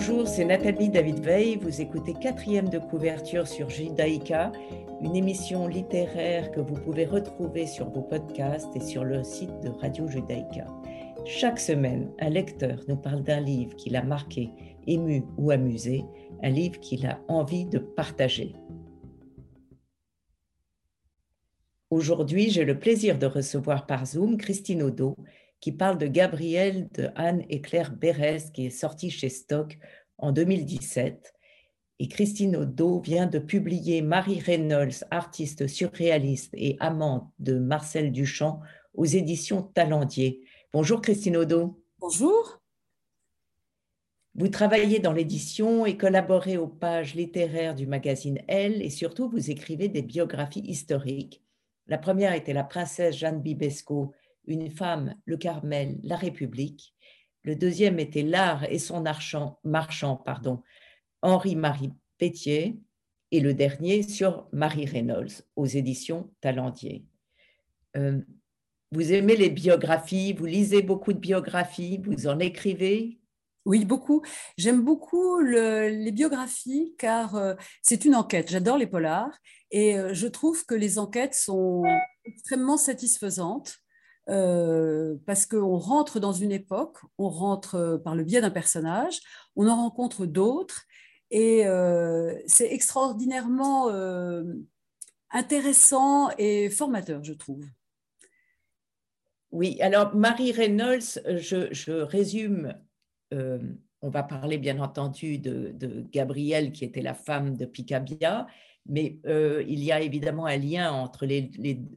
Bonjour, c'est Nathalie David Veil. Vous écoutez quatrième de couverture sur Judaïka, une émission littéraire que vous pouvez retrouver sur vos podcasts et sur le site de Radio Judaïka. Chaque semaine, un lecteur nous parle d'un livre qui l'a marqué, ému ou amusé, un livre qu'il a envie de partager. Aujourd'hui, j'ai le plaisir de recevoir par Zoom Christine Odo, qui parle de Gabriel de Anne et Claire Bérez, qui est sorti chez Stock en 2017. Et Christine Odo vient de publier Marie Reynolds, artiste surréaliste et amante de Marcel Duchamp aux éditions Talendier. Bonjour Christine Odo. Bonjour. Vous travaillez dans l'édition et collaborez aux pages littéraires du magazine Elle et surtout vous écrivez des biographies historiques. La première était La princesse Jeanne Bibesco une femme, le Carmel, la République. Le deuxième était L'art et son marchand, pardon, Henri-Marie Pétier. Et le dernier sur Marie Reynolds aux éditions Talendier. Euh, vous aimez les biographies, vous lisez beaucoup de biographies, vous en écrivez? Oui, beaucoup. J'aime beaucoup les biographies car euh, c'est une enquête. J'adore les polars et euh, je trouve que les enquêtes sont extrêmement satisfaisantes. Euh, parce qu'on rentre dans une époque, on rentre euh, par le biais d'un personnage, on en rencontre d'autres, et euh, c'est extraordinairement intéressant et formateur, je trouve. Oui, alors Marie Reynolds, je, résume, on va parler bien entendu de, de, Gabrielle qui était la femme de Picabia, mais euh, il y a évidemment un lien entre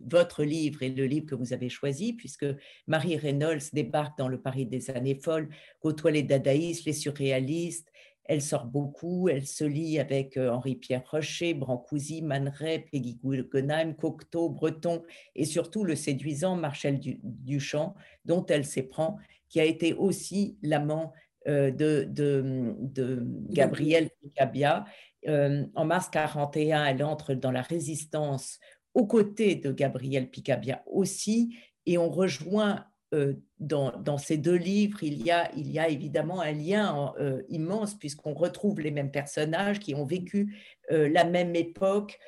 votre livre et le livre que vous avez choisi, puisque Marie Reynolds débarque dans le Paris des années folles, côtoie les dadaïstes, les surréalistes. Elle sort beaucoup, elle se lie avec euh, Henri-Pierre Rocher, Brancusi, Man Peggy Guggenheim, Cocteau, Breton et surtout le séduisant Marcel Duchamp, dont elle s'éprend, qui a été aussi l'amant euh, de, de, de, Gabriel Picabia euh, en mars 41, elle entre dans la résistance aux côtés de Gabriel Picabia aussi, et on rejoint euh, dans, ces deux livres, il y a, évidemment un lien euh, immense puisqu'on retrouve les mêmes personnages qui ont vécu la même époque.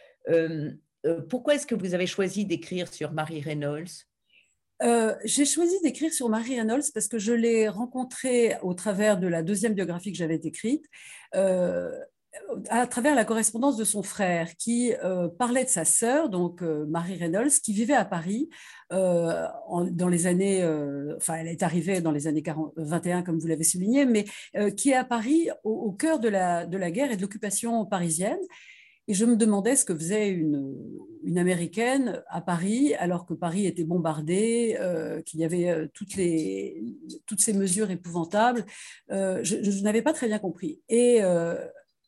pourquoi est-ce que vous avez choisi d'écrire sur Marie Reynolds? J'ai choisi d'écrire sur Marie Reynolds parce que je l'ai rencontrée au travers de la deuxième biographie que j'avais écrite à travers la correspondance de son frère qui euh, parlait de sa sœur, donc euh, Marie Reynolds, qui vivait à Paris euh, dans les années, enfin elle est arrivée dans les années 40, 21 comme vous l'avez souligné, mais qui est à Paris au, cœur de la, de la, guerre et de l'occupation parisienne. Et je me demandais ce que faisait une, Américaine à Paris alors que Paris était bombardé, qu'il y avait toutes, les, toutes ces mesures épouvantables. je n'avais pas très bien compris. Et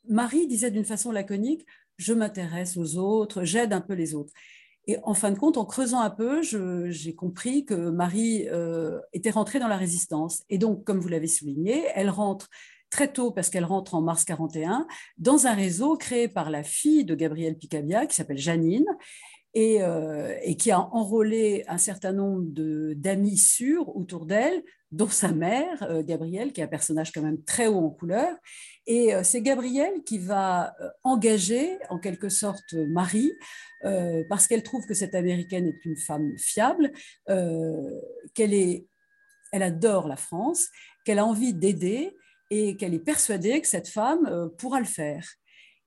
Marie disait d'une façon laconique, je m'intéresse aux autres, j'aide un peu les autres. Et en fin de compte, en creusant un peu, j'ai compris que Marie euh, était rentrée dans la résistance. Et donc, comme vous l'avez souligné, elle rentre très tôt, parce qu'elle rentre en mars 41, dans un réseau créé par la fille de Gabriel Picabia, qui s'appelle Janine, et, euh, et, qui a enrôlé un certain nombre d'amis sûrs autour d'elle, dont sa mère, euh, Gabrielle, qui est un personnage quand même très haut en couleur. Et euh, c'est Gabrielle qui va engager en quelque sorte Marie, parce qu'elle trouve que cette Américaine est une femme fiable, qu'elle est, elle adore la France, qu'elle a envie d'aider et qu'elle est persuadée que cette femme pourra le faire.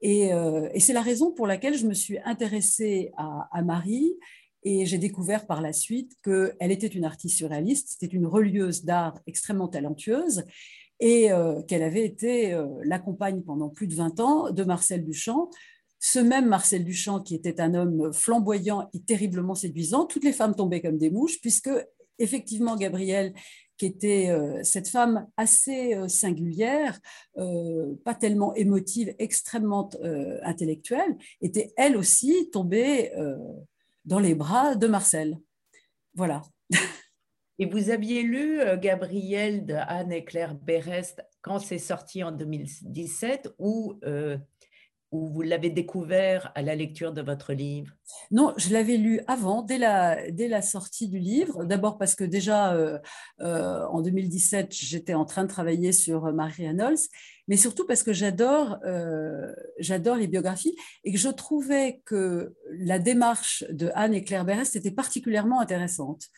Euh, et, c'est la raison pour laquelle je me suis intéressée à, Marie et j'ai découvert par la suite qu'elle était une artiste surréaliste, c'était une relieuse d'art extrêmement talentueuse et euh, qu'elle avait été euh, la compagne pendant plus de 20 ans de Marcel Duchamp. Ce même Marcel Duchamp qui était un homme flamboyant et terriblement séduisant, toutes les femmes tombaient comme des mouches puisque effectivement Gabrielle qui était euh, cette femme assez euh, singulière, euh, pas tellement émotive, extrêmement intellectuelle, était elle aussi tombée dans les bras de Marcel. Voilà. Et vous aviez lu Gabriel de Anne et Claire Berest quand c'est sorti en 2017 ou ou vous l'avez découvert à la lecture de votre livre? Non, je l'avais lu avant, dès la, dès la sortie du livre. D'abord parce que déjà euh, euh, en 2017, j'étais en train de travailler sur Marie Reynolds, mais surtout parce que j'adore euh, j'adore les biographies et que je trouvais que la démarche de Anne et Claire Berest était particulièrement intéressante.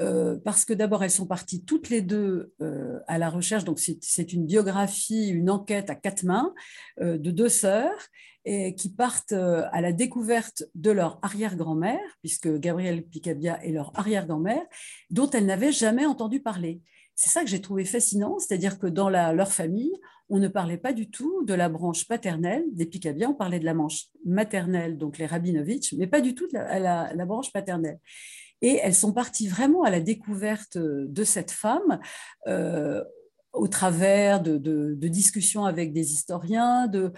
Euh, parce que d'abord, elles sont parties toutes les deux euh, à la recherche. Donc, c'est une biographie, une enquête à quatre mains euh, de deux sœurs et qui partent à la découverte de leur arrière-grand-mère, puisque Gabrielle Picabia est leur arrière-grand-mère, dont elles n'avaient jamais entendu parler. C'est ça que j'ai trouvé fascinant, c'est-à-dire que dans leur famille, on ne parlait pas du tout de la branche paternelle des Picabia, on parlait de la branche maternelle, donc les Rabinovitch, mais pas du tout de la branche paternelle. Et elles sont parties vraiment à la découverte de cette femme. Euh, au travers de, discussions avec des historiens, de,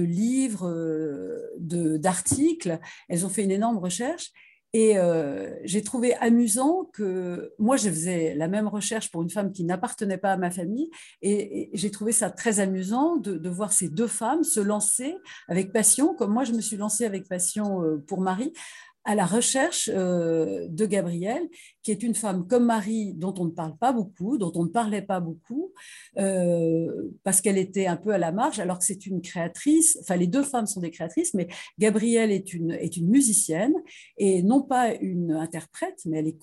livres, euh, d'articles. Elles ont fait une énorme recherche. Et euh, j'ai trouvé amusant que moi, je faisais la même recherche pour une femme qui n'appartenait pas à ma famille. Et j'ai trouvé ça très amusant de, voir ces deux femmes se lancer avec passion, comme moi, je me suis lancée avec passion pour Marie, à la recherche euh, de Gabrielle, qui est une femme comme Marie, dont on ne parle pas beaucoup, dont on ne parlait pas beaucoup, euh, parce qu'elle était un peu à la marge, alors que c'est une créatrice, enfin les deux femmes sont des créatrices, mais Gabrielle est une, est une musicienne, et non pas une interprète, mais elle est,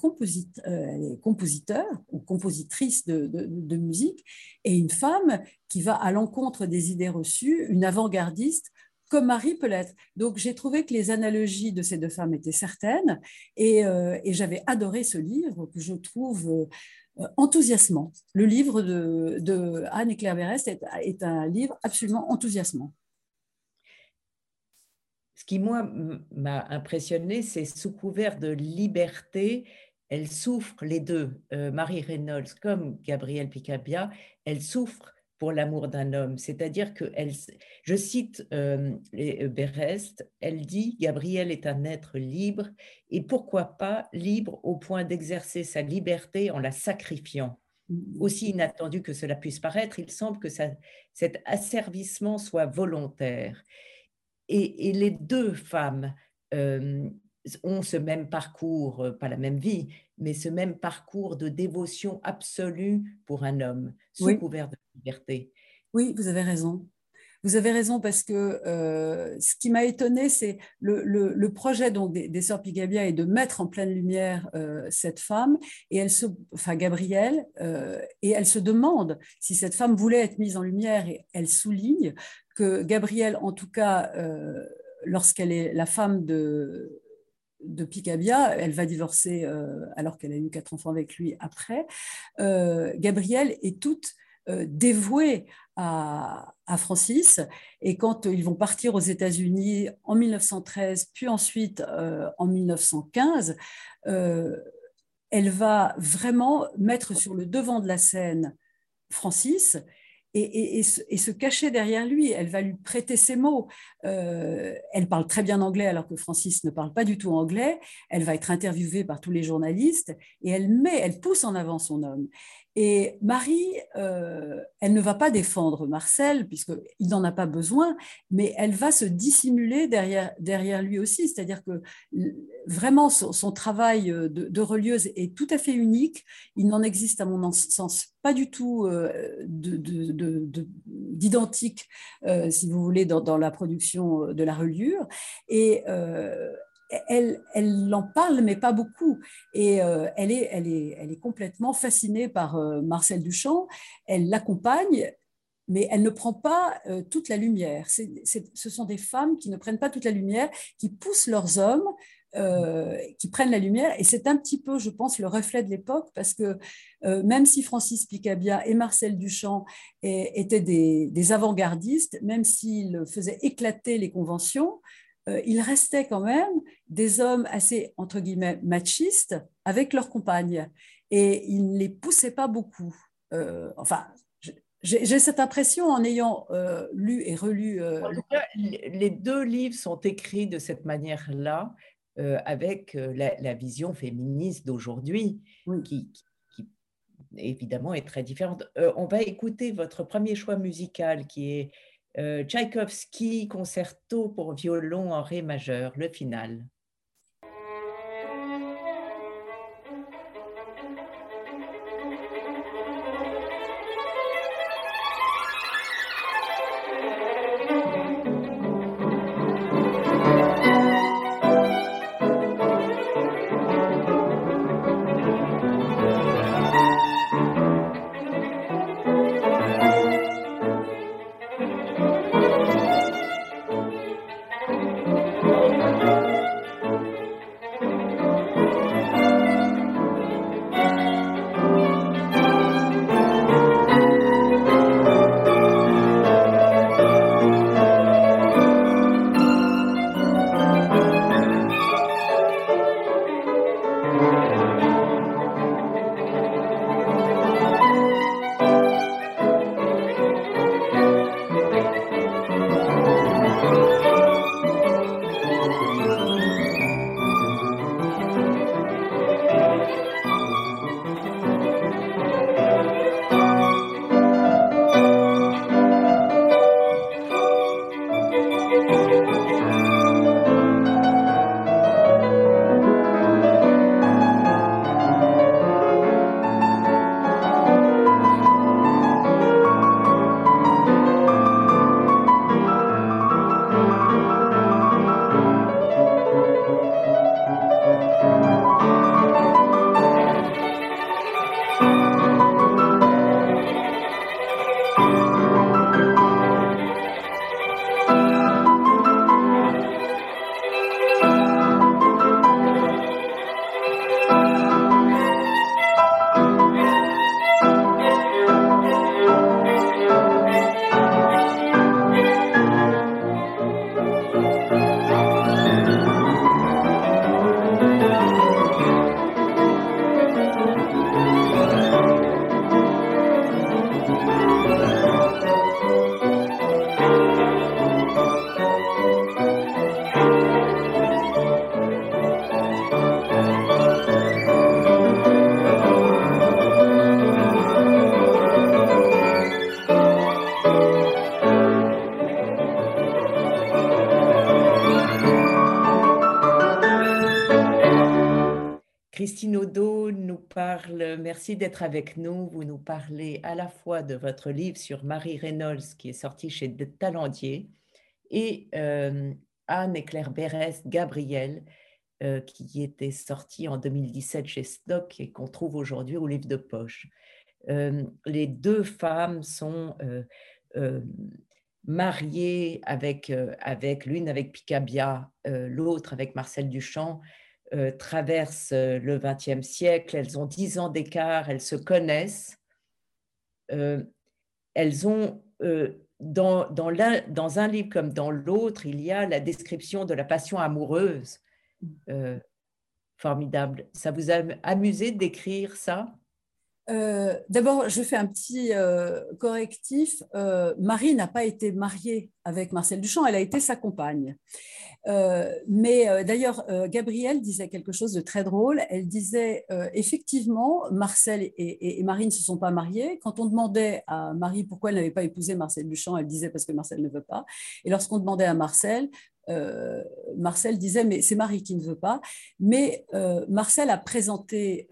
euh, compositeur ou compositrice de, de musique, et une femme qui va à l'encontre des idées reçues, une avant-gardiste comme Marie peut l'être. Donc j'ai trouvé que les analogies de ces deux femmes étaient certaines et, euh, j'avais adoré ce livre que je trouve euh, enthousiasmant. Le livre de, Anne et Claire Berest est, un livre absolument enthousiasmant. Ce qui, moi, m'a impressionné, c'est sous couvert de liberté, elles souffrent les deux, euh, Marie Reynolds comme Gabrielle Picabia, elles souffrent pour l'amour d'un homme. C'est-à-dire que, elle, je cite euh, euh, Berest, elle dit Gabriel est un être libre et pourquoi pas libre au point d'exercer sa liberté en la sacrifiant. Mmh. Aussi inattendu que cela puisse paraître, il semble que ça, cet asservissement soit volontaire. Et, les deux femmes euh, ont ce même parcours, pas la même vie, mais ce même parcours de dévotion absolue pour un homme, sous couvert de Oui, vous avez raison. Vous avez raison parce que euh, ce qui m'a étonné, c'est le, projet donc, des, sœurs Pigabia est de mettre en pleine lumière euh, cette femme, et elle se, enfin Gabrielle, euh, et elle se demande si cette femme voulait être mise en lumière, et elle souligne que Gabrielle, en tout cas, lorsqu'elle est la femme de, de Picabia, elle va divorcer alors qu'elle a eu quatre enfants avec lui après. Gabrielle est toute euh, dévouée à, Francis et quand ils vont partir aux États-Unis en 1913 puis ensuite en 1915, elle va vraiment mettre sur le devant de la scène Francis et, se, cacher derrière lui. Elle va lui prêter ses mots. Euh, elle parle très bien anglais alors que Francis ne parle pas du tout anglais. Elle va être interviewée par tous les journalistes et elle met, elle pousse en avant son homme. Et Marie, euh, elle ne va pas défendre Marcel, puisqu'il n'en a pas besoin, mais elle va se dissimuler derrière, derrière lui aussi. C'est-à-dire que vraiment, son, travail de, de, relieuse est tout à fait unique. Il n'en existe, à mon sens, pas du tout euh, d'identique, euh, si vous voulez, dans, dans, la production de la reliure. Et elle, elle en parle, mais pas beaucoup. Et euh, elle, est, elle, est, elle est complètement fascinée par euh, Marcel Duchamp. Elle l'accompagne, mais elle ne prend pas euh, toute la lumière. ce sont des femmes qui ne prennent pas toute la lumière, qui poussent leurs hommes, qui prennent la lumière. Et c'est un petit peu, je pense, le reflet de l'époque, parce que même si Francis Picabia et Marcel Duchamp étaient des, des avant-gardistes, même s'ils faisaient éclater les conventions, euh, il restait quand même des hommes assez, entre guillemets, machistes avec leurs compagnes. Et ils ne les poussaient pas beaucoup. Euh, enfin, j'ai cette impression en ayant euh, lu et relu. les deux livres sont écrits de cette manière-là, avec la, vision féministe d'aujourd'hui, qui, qui, évidemment est très différente. on va écouter votre premier choix musical qui est Tchaïkovski, concerto pour violon en ré majeur, le final. Merci d'être avec nous. Vous nous parlez à la fois de votre livre sur Marie Reynolds qui est sorti chez De Talendier et euh, Anne et Claire Bérès, Gabriel, euh, qui était sorti en 2017 chez Stock et qu'on trouve aujourd'hui au livre de poche. Euh, les deux femmes sont mariées avec, avec l'une avec Picabia, l'autre avec Marcel Duchamp euh, traversent euh, le XXe siècle, elles ont dix ans d'écart, elles se connaissent. Euh, elles ont, dans, dans, dans, un livre comme dans l'autre, il y a la description de la passion amoureuse. formidable. Ça vous a amusé d'écrire ça? D'abord, je fais un petit correctif. Marie n'a pas été mariée avec Marcel Duchamp, elle a été sa compagne. Euh, mais euh, d'ailleurs, euh, Gabrielle disait quelque chose de très drôle. Elle disait effectivement, Marcel et, et, Marie ne se sont pas mariés. Quand on demandait à Marie pourquoi elle n'avait pas épousé Marcel Duchamp, elle disait parce que Marcel ne veut pas. Et lorsqu'on demandait à Marcel, Marcel disait mais c'est Marie qui ne veut pas. Mais Marcel a présenté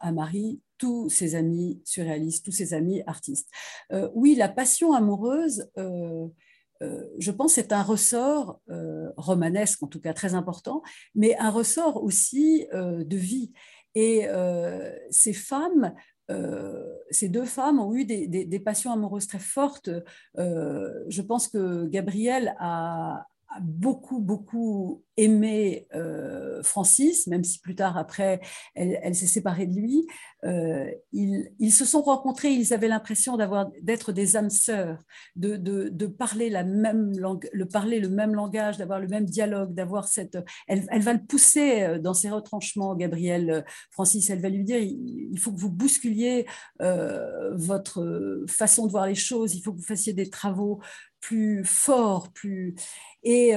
à Marie tous ses amis surréalistes, tous ses amis artistes. oui, la passion amoureuse euh, je pense, c'est un ressort euh, romanesque, en tout cas très important, mais un ressort aussi euh, de vie. Et ces femmes, ces deux femmes ont eu des, passions amoureuses très fortes. je pense que Gabrielle a, beaucoup, beaucoup aimé euh, Francis, même si plus tard, après, elle, s'est séparée de lui. Euh, ils, se sont rencontrés, ils avaient l'impression d'être des âmes sœurs, de, de, parler, la même langue, le, parler le même langage, d'avoir le même dialogue, d'avoir cette... Elle, elle, va le pousser euh, dans ses retranchements, Gabrielle Francis, elle va lui dire, il, faut que vous bousculiez votre façon de voir les choses, il faut que vous fassiez des travaux plus forts, plus... Et,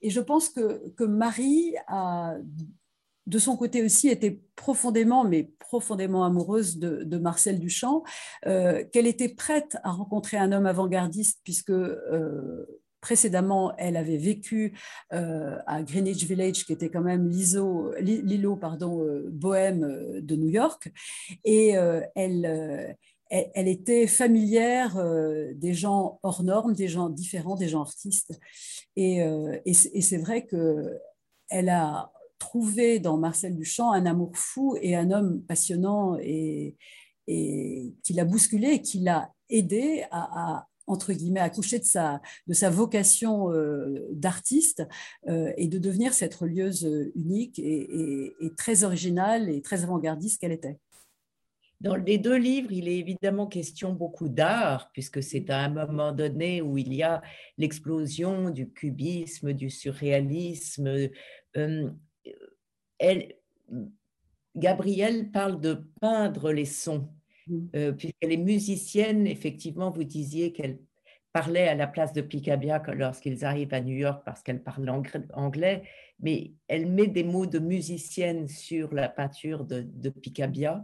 et je pense que, que Marie a de son côté aussi, était profondément, mais profondément amoureuse de, Marcel Duchamp, euh, qu'elle était prête à rencontrer un homme avant-gardiste, puisque euh, précédemment, elle avait vécu euh, à Greenwich Village, qui était quand même l'îlot pardon, bohème de New York, et elle elle, était familière des gens hors normes, des gens différents, des gens artistes. Et, et c'est vrai qu'elle a trouvé dans Marcel Duchamp un amour fou et un homme passionnant et, qui l'a bousculé et qui l'a aidé à, entre guillemets, accoucher de sa, de sa vocation euh, d'artiste euh, et de devenir cette relieuse unique et, très originale et très avant-gardiste qu'elle était. Dans les deux livres, il est évidemment question beaucoup d'art, puisque c'est à un moment donné où il y a l'explosion du cubisme, du surréalisme. Euh, elle, Gabrielle parle de peindre les sons, mm. euh, puisqu'elle est musicienne. Effectivement, vous disiez qu'elle parlait à la place de Picabia lorsqu'ils arrivent à New York parce qu'elle parle anglais, mais elle met des mots de musicienne sur la peinture de, Picabia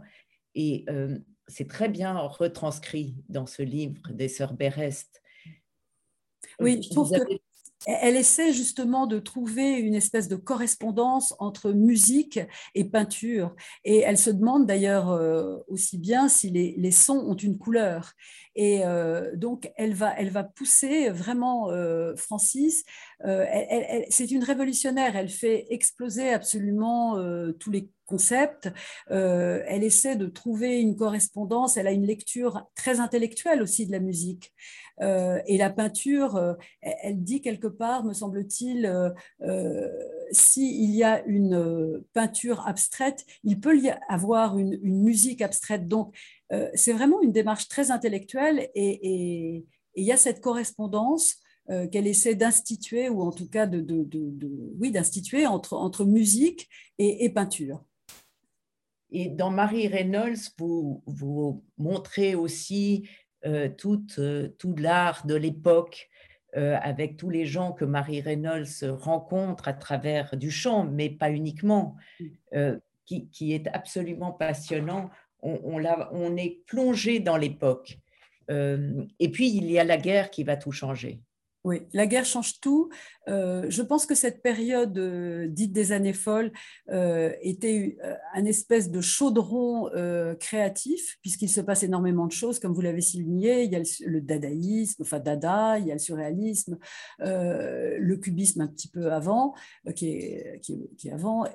et euh, c'est très bien retranscrit dans ce livre des sœurs Berest. Oui, je trouve que elle essaie justement de trouver une espèce de correspondance entre musique et peinture. Et elle se demande d'ailleurs euh, aussi bien si les, sons ont une couleur. Et euh, donc, elle va, elle va pousser vraiment euh, Francis. c'est une révolutionnaire. Elle fait exploser absolument tous les concept. Euh, elle essaie de trouver une correspondance. Elle a une lecture très intellectuelle aussi de la musique. Euh, et la peinture, euh, elle dit quelque part, me semble-t-il, s'il y a une peinture abstraite, il peut y avoir une, musique abstraite. Donc, c'est vraiment une démarche très intellectuelle et il y a cette correspondance qu'elle essaie d'instituer, ou en tout cas oui, d'instituer entre musique et, peinture. Et dans Marie Reynolds, vous, vous montrez aussi euh, tout, euh, tout l'art de l'époque avec tous les gens que Marie Reynolds rencontre à travers du chant, mais pas uniquement, qui, qui, est absolument passionnant. On, on, on est plongé dans l'époque. et puis, il y a la guerre qui va tout changer. Oui, la guerre change tout. Euh, je pense que cette période euh, dite des années folles euh, était un espèce de chaudron créatif, puisqu'il se passe énormément de choses, comme vous l'avez souligné. Il y a le, dadaïsme, enfin dada, il y a le surréalisme, le cubisme un petit peu avant, qui est, qui, avant.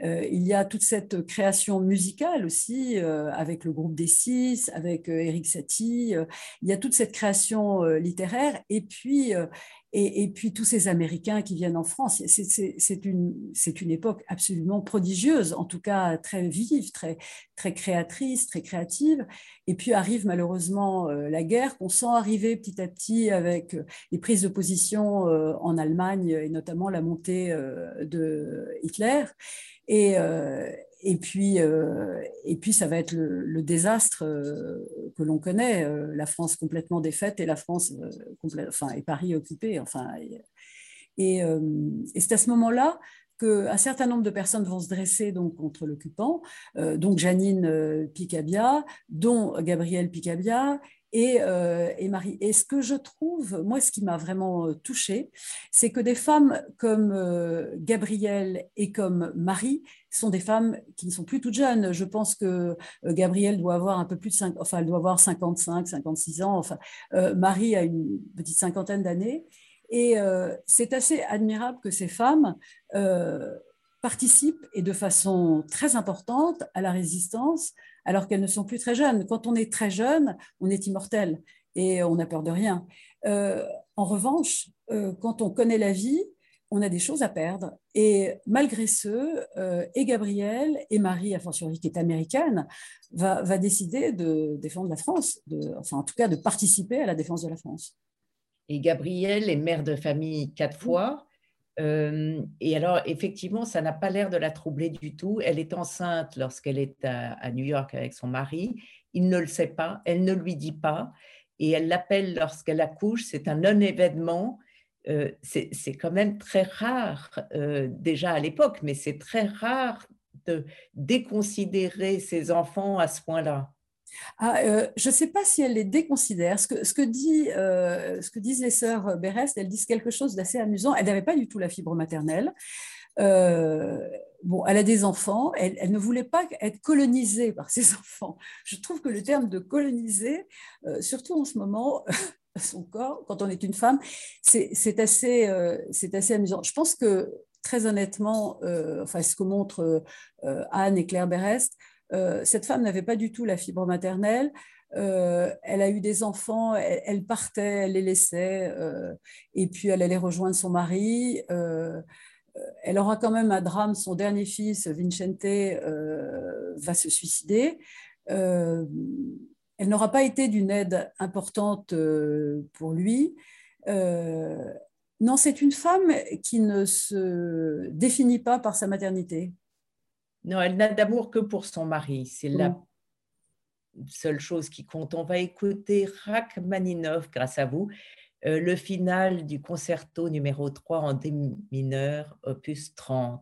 il y a toute cette création musicale aussi, avec le groupe des Six, avec Eric Satie. il y a toute cette création littéraire. Et puis, et, puis tous ces Américains qui viennent en France, c'est une, une, époque absolument prodigieuse, en tout cas très vive, très, très créatrice, très créative. Et puis arrive malheureusement euh, la guerre qu'on sent arriver petit à petit avec euh, les prises de position euh, en Allemagne et notamment la montée de Hitler. Et, et puis, euh, et puis, ça va être le, désastre euh, que l'on connaît, euh, la France complètement défaite et la France, enfin, et Paris occupé. Enfin, et, c'est à ce moment-là qu'un certain nombre de personnes vont se dresser donc contre l'occupant, donc Janine Picabia, dont Gabriel Picabia, euh, et, Marie. Et ce que je trouve, moi, ce qui m'a vraiment touchée, c'est que des femmes comme euh, Gabrielle et comme Marie sont des femmes qui ne sont plus toutes jeunes. Je pense que Gabrielle doit avoir un peu plus de 5, enfin, elle doit avoir 55, 56 ans. Enfin, Marie a une petite cinquantaine d'années. Et c'est assez admirable que ces femmes participent et de façon très importante à la résistance alors qu'elles ne sont plus très jeunes. Quand on est très jeune, on est immortel et on n'a peur de rien. Euh, en revanche, euh, quand on connaît la vie, on a des choses à perdre. Et malgré ce, euh, et Gabrielle et Marie, a fortiori qui est américaine, va, va, décider de défendre la France, de, enfin en tout cas de participer à la défense de la France. Et Gabrielle est mère de famille quatre fois. Euh, et alors, effectivement, ça n'a pas l'air de la troubler du tout. Elle est enceinte lorsqu'elle est à, New York avec son mari. Il ne le sait pas, elle ne lui dit pas. Et elle l'appelle lorsqu'elle accouche. C'est un non-événement. Euh, c'est quand même très rare, euh, déjà à l'époque, mais c'est très rare de déconsidérer ses enfants à ce point-là ah, euh, je ne sais pas si elle les déconsidère. Ce que, disent les sœurs Berest, elles disent quelque chose d'assez amusant. Elle n'avait pas du tout la fibre maternelle. bon, elle a des enfants, elle, elle, ne voulait pas être colonisée par ses enfants. Je trouve que le terme de coloniser, surtout en ce moment, son corps, quand on est une femme, c'est assez, euh, assez amusant. Je pense que, très honnêtement, euh, enfin, ce que montrent euh, Anne et Claire Berest, cette femme n'avait pas du tout la fibre maternelle. elle a eu des enfants, elle, partait, elle les laissait, et puis elle allait rejoindre son mari. elle aura quand même un drame, son dernier fils, Vincente, va se suicider elle n'aura pas été d'une aide importante euh, pour lui. Euh, non, c'est une femme qui ne se définit pas par sa maternité. Non, elle n'a d'amour que pour son mari. C'est la mm. seule chose qui compte. On va écouter Rachmaninov, grâce à vous, euh, le final du concerto numéro 3 en D mineur, opus 30.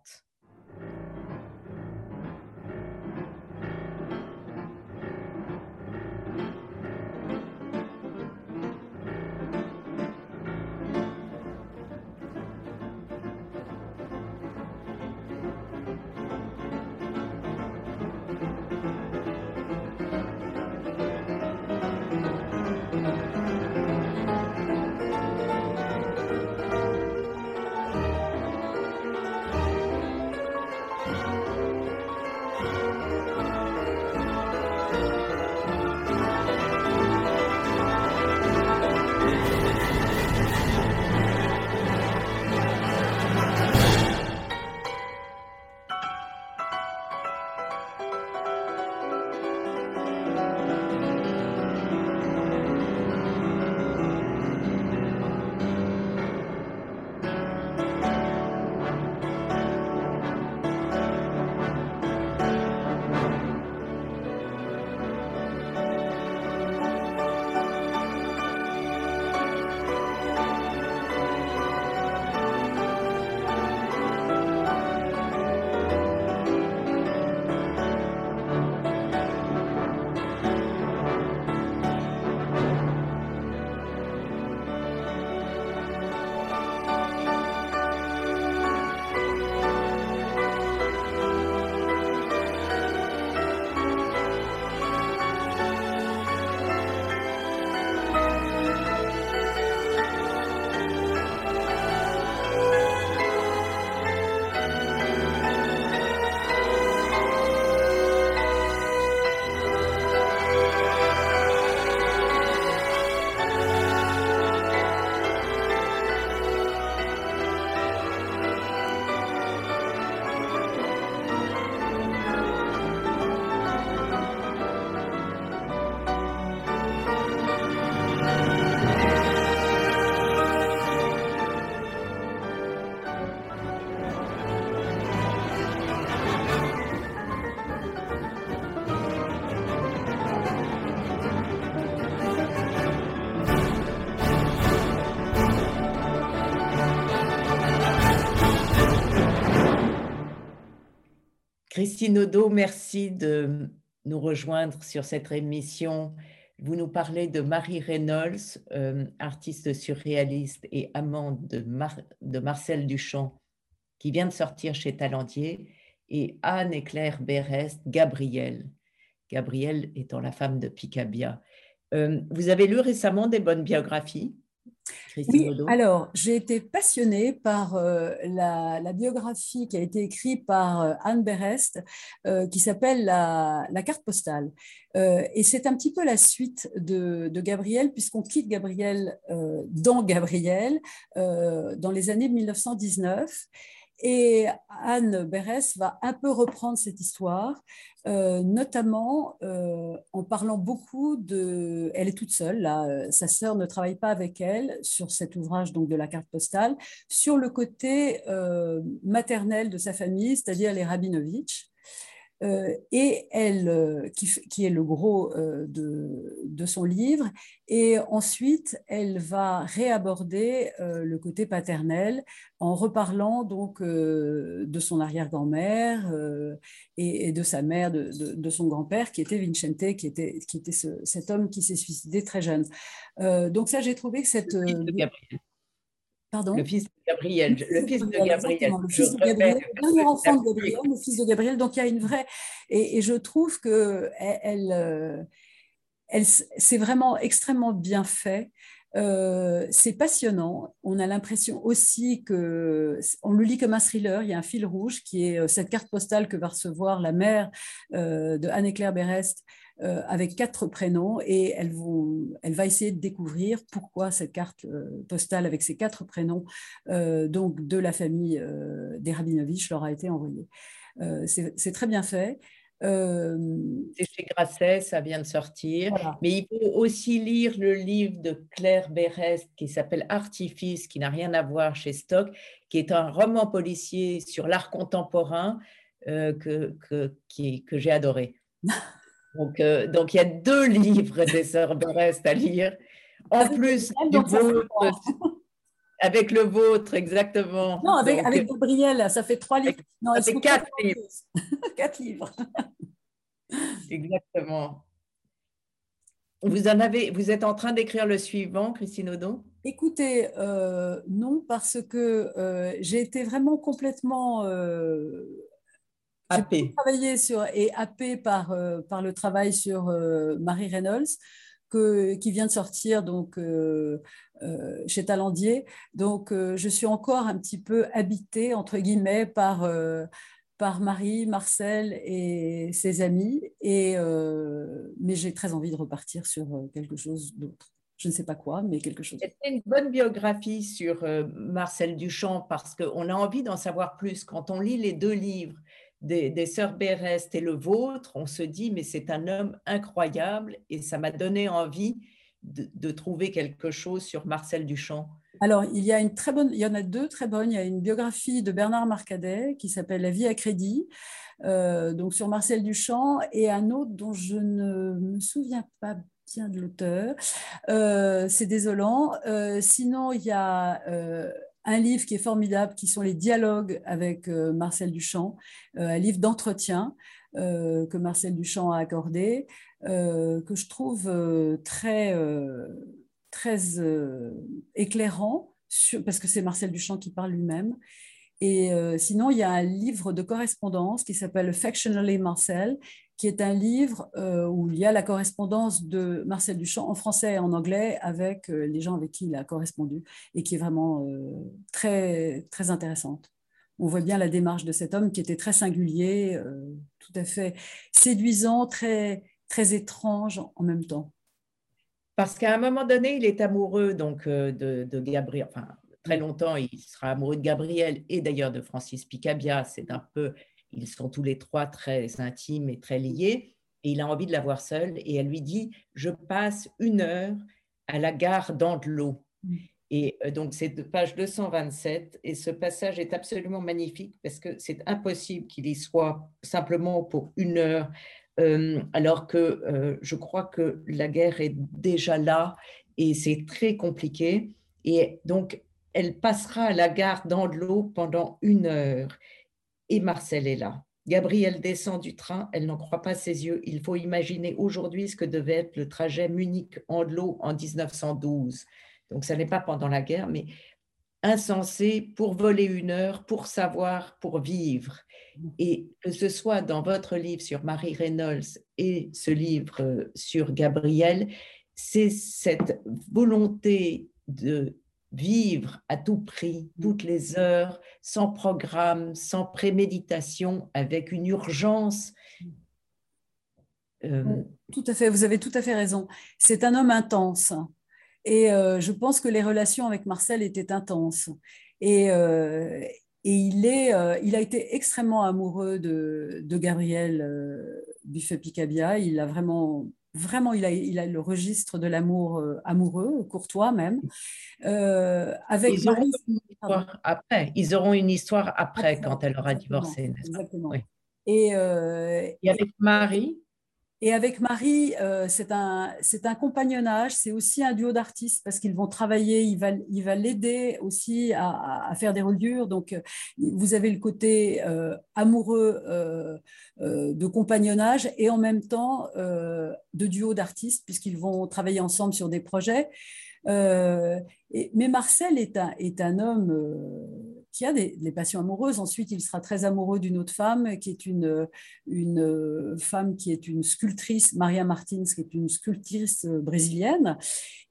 Christine merci de nous rejoindre sur cette émission. Vous nous parlez de Marie Reynolds, euh, artiste surréaliste et amante de, de, Marcel Duchamp, qui vient de sortir chez Talendier, et Anne et Claire Berest, Gabrielle. Gabrielle étant la femme de Picabia. Euh, vous avez lu récemment des bonnes biographies oui, alors j'ai été passionnée par euh, la, biographie qui a été écrite par euh, Anne Berest, euh, qui s'appelle la, carte postale. et c'est un petit peu la suite de, de Gabriel, puisqu'on quitte Gabriel dans Gabriel dans les années 1919. Et Anne Berès va un peu reprendre cette histoire, euh, notamment euh, en parlant beaucoup de... Elle est toute seule, là, euh, sa sœur ne travaille pas avec elle sur cet ouvrage donc, de la carte postale, sur le côté maternel de sa famille, c'est-à-dire les Rabinovitch. Euh, et elle, euh, qui, est le gros euh, de, son livre. Et ensuite, elle va réaborder le côté paternel en reparlant donc de son arrière-grand-mère et, de sa mère, de, son grand-père, qui était Vincente, qui était, qui était cet homme qui s'est suicidé très jeune. donc ça, j'ai trouvé que cette... Pardon Le fils de Gabriel. Le fils de Gabriel. Le fils de Gabriel, le dernier enfant de Gabriel, le fils de Gabriel. Donc il y a une vraie. Et, je trouve que elle, elle, elle c'est vraiment extrêmement bien fait. Euh, c'est passionnant. On a l'impression aussi que on le lit comme un thriller. Il y a un fil rouge qui est euh, cette carte postale que va recevoir la mère euh, de Anne-Claire Berest avec quatre prénoms et elle, va essayer de découvrir pourquoi cette carte postale avec ces quatre prénoms donc de la famille des Rabinovich leur a été envoyée. C'est très bien fait. C'est chez Grasset, ça vient de sortir. Mais il faut aussi lire le livre de Claire Berest qui s'appelle Artifice, qui n'a rien à voir chez Stock, qui est un roman policier sur l'art contemporain que, que, que j'ai adoré. Donc, euh, donc, il y a deux livres des sœurs Berest à lire, en plus du vôtre, avec le vôtre, exactement. Non, avec, avec Gabriel, ça fait trois livres. Non, ça fait quatre livres. quatre livres. exactement. Vous, en avez, vous êtes en train d'écrire le suivant, Christine Odon? Écoutez, euh, non, parce que euh, j'ai été vraiment complètement travaillé sur, et happé par, euh, par le travail sur euh, Marie Reynolds, qui vient de sortir donc, euh, chez Talendier. Donc, je suis encore un petit peu habitée, entre guillemets, par, par Marie, Marcel et ses amis. Et, mais j'ai très envie de repartir sur quelque chose d'autre je ne sais pas quoi, mais quelque chose. C'est une bonne biographie sur Marcel Duchamp parce qu'on a envie d'en savoir plus. Quand on lit les deux livres, des, sœurs Bérest et le vôtre, on se dit, mais c'est un homme incroyable et ça m'a donné envie de, trouver quelque chose sur Marcel Duchamp. Alors, il y, a une très bonne, il y en a deux très bonnes. Il y a une biographie de Bernard Marcadet qui s'appelle La vie à crédit, euh, donc sur Marcel Duchamp, et un autre dont je ne me souviens pas bien de l'auteur. Euh, c'est désolant. Euh, sinon, il y a un livre qui est formidable, qui sont les dialogues avec euh, Marcel Duchamp, euh, un livre d'entretien euh, que Marcel Duchamp a accordé, que je trouve très, très éclairant, parce que c'est Marcel Duchamp qui parle lui-même. Et sinon, il y a un livre de correspondance qui s'appelle Factionally Marcel, qui est un livre euh, où il y a la correspondance de Marcel Duchamp en français et en anglais avec euh, les gens avec qui il a correspondu et qui est vraiment euh, très, très intéressante. On voit bien la démarche de cet homme qui était très singulier, tout à fait séduisant, très, très étrange en même temps. Parce qu'à un moment donné, il est amoureux donc de, de Gabriel, enfin très longtemps, il sera amoureux de Gabriel et d'ailleurs de Francis Picabia. C'est un peu ils sont tous les trois très intimes et très liés. Et il a envie de la voir seule. Et elle lui dit Je passe une heure à la gare d'Andelot. Mm. Et euh, donc, c'est de page 227. Et ce passage est absolument magnifique parce que c'est impossible qu'il y soit simplement pour une heure, euh, alors que euh, je crois que la guerre est déjà là et c'est très compliqué. Et donc, elle passera à la gare d'Andelot pendant une heure et Marcel est là. Gabrielle descend du train, elle n'en croit pas ses yeux. Il faut imaginer aujourd'hui ce que devait être le trajet Munich-Andelot en 1912. Donc, ce n'est pas pendant la guerre, mais insensé pour voler une heure, pour savoir, pour vivre. Et que ce soit dans votre livre sur Marie Reynolds et ce livre sur Gabrielle, c'est cette volonté de vivre à tout prix, toutes les heures, sans programme, sans préméditation, avec une urgence. Euh, tout à fait, vous avez tout à fait raison. C'est un homme intense. Et euh, je pense que les relations avec Marcel étaient intenses. Et, euh, et il, est, il a été extrêmement amoureux de, de Gabriel Buffet-Picabia. Il a vraiment vraiment, il a, il a le registre de l'amour euh, amoureux, courtois même. Euh, avec ils, auront une histoire après. Ils auront une histoire après, quand elle aura divorcé. Exactement. Et, et avec Marie et avec Marie, euh, c'est un, un, compagnonnage, c'est aussi un duo d'artistes parce qu'ils vont travailler, il va il va l'aider aussi à, à, faire des reliures. Donc, euh, vous avez le côté euh, amoureux de compagnonnage et en même temps de duo d'artistes puisqu'ils vont travailler ensemble sur des projets. Et, mais Marcel est un, est un homme qui a des, passions amoureuses. Ensuite, il sera très amoureux d'une autre femme, qui est une, femme qui est une sculptrice, Maria Martins, qui est une sculptrice brésilienne.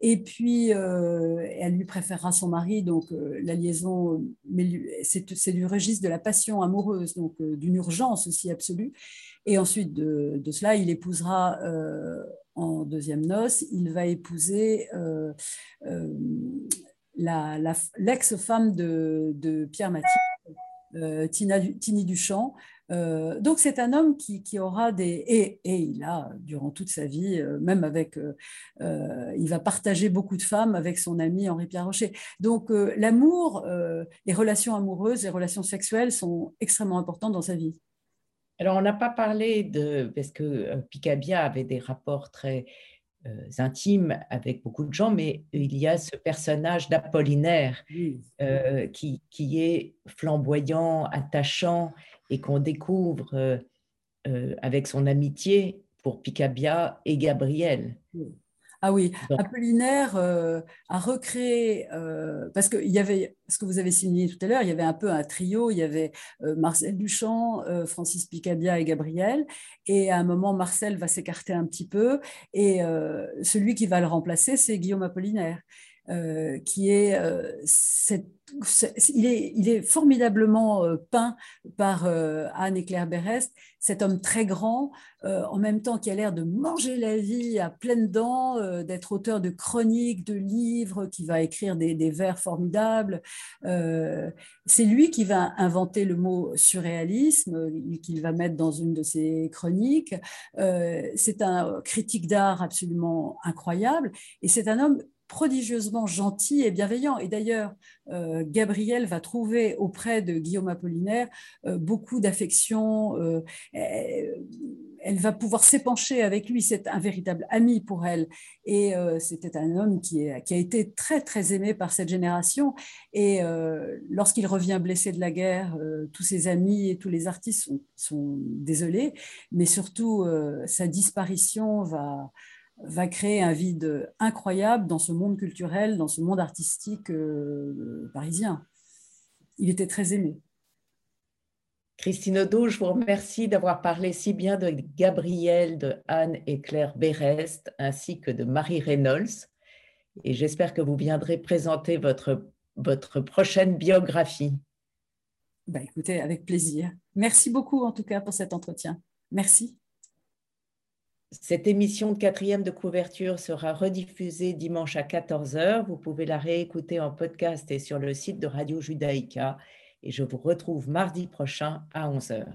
Et puis, euh, elle lui préférera son mari. Donc, euh, la liaison, c'est du registre de la passion amoureuse, donc euh, d'une urgence aussi absolue. Et ensuite de cela, il épousera en deuxième noce, il va épouser l'ex-femme de, Pierre Mathieu, euh, Tini Duchamp. Euh, donc c'est un homme qui, aura des... Et, il a, durant toute sa vie, euh, même avec... il va partager beaucoup de femmes avec son ami Henri-Pierre Rocher. Donc l'amour, les relations amoureuses, les relations sexuelles sont extrêmement importantes dans sa vie. Alors on n'a pas parlé de... Parce que Picabia avait des rapports très euh, intime avec beaucoup de gens, mais il y a ce personnage d'Apollinaire euh, qui, qui, est flamboyant, attachant et qu'on découvre euh, avec son amitié pour Picabia et Gabriel. Ah oui, Apollinaire euh, a recréé, euh, parce qu'il y avait, ce que vous avez signé tout à l'heure, il y avait un peu un trio, il y avait euh, Marcel Duchamp, Francis Picabia et Gabriel, et à un moment, Marcel va s'écarter un petit peu, et celui qui va le remplacer, c'est Guillaume Apollinaire. Euh, qui est, euh, est, il est formidablement euh, peint par Anne et Claire Berest, cet homme très grand, en même temps qui a l'air de manger la vie à pleines dents, d'être auteur de chroniques, de livres, qui va écrire des, des vers formidables. C'est lui qui va inventer le mot surréalisme, qu'il va mettre dans une de ses chroniques. C'est un critique d'art absolument incroyable, et c'est un homme prodigieusement gentil et bienveillant. Et d'ailleurs, euh, Gabrielle va trouver auprès de Guillaume Apollinaire euh, beaucoup d'affection. Euh, elle va pouvoir s'épancher avec lui. C'est un véritable ami pour elle. Et c'était un homme qui, a été très, très aimé par cette génération. Et lorsqu'il revient blessé de la guerre, tous ses amis et tous les artistes sont désolés. Mais surtout, sa disparition va va créer un vide incroyable dans ce monde culturel, dans ce monde artistique euh, parisien. Il était très aimé. Christine Odo, je vous remercie d'avoir parlé si bien de Gabrielle, de Anne et Claire Berest, ainsi que de Marie Reynolds. Et j'espère que vous viendrez présenter votre, votre prochaine biographie. Bah, écoutez, avec plaisir. Merci beaucoup en tout cas pour cet entretien. Merci. Cette émission de quatrième de couverture sera rediffusée dimanche à 14h. Vous pouvez la réécouter en podcast et sur le site de Radio Judaïka. Et je vous retrouve mardi prochain à 11h.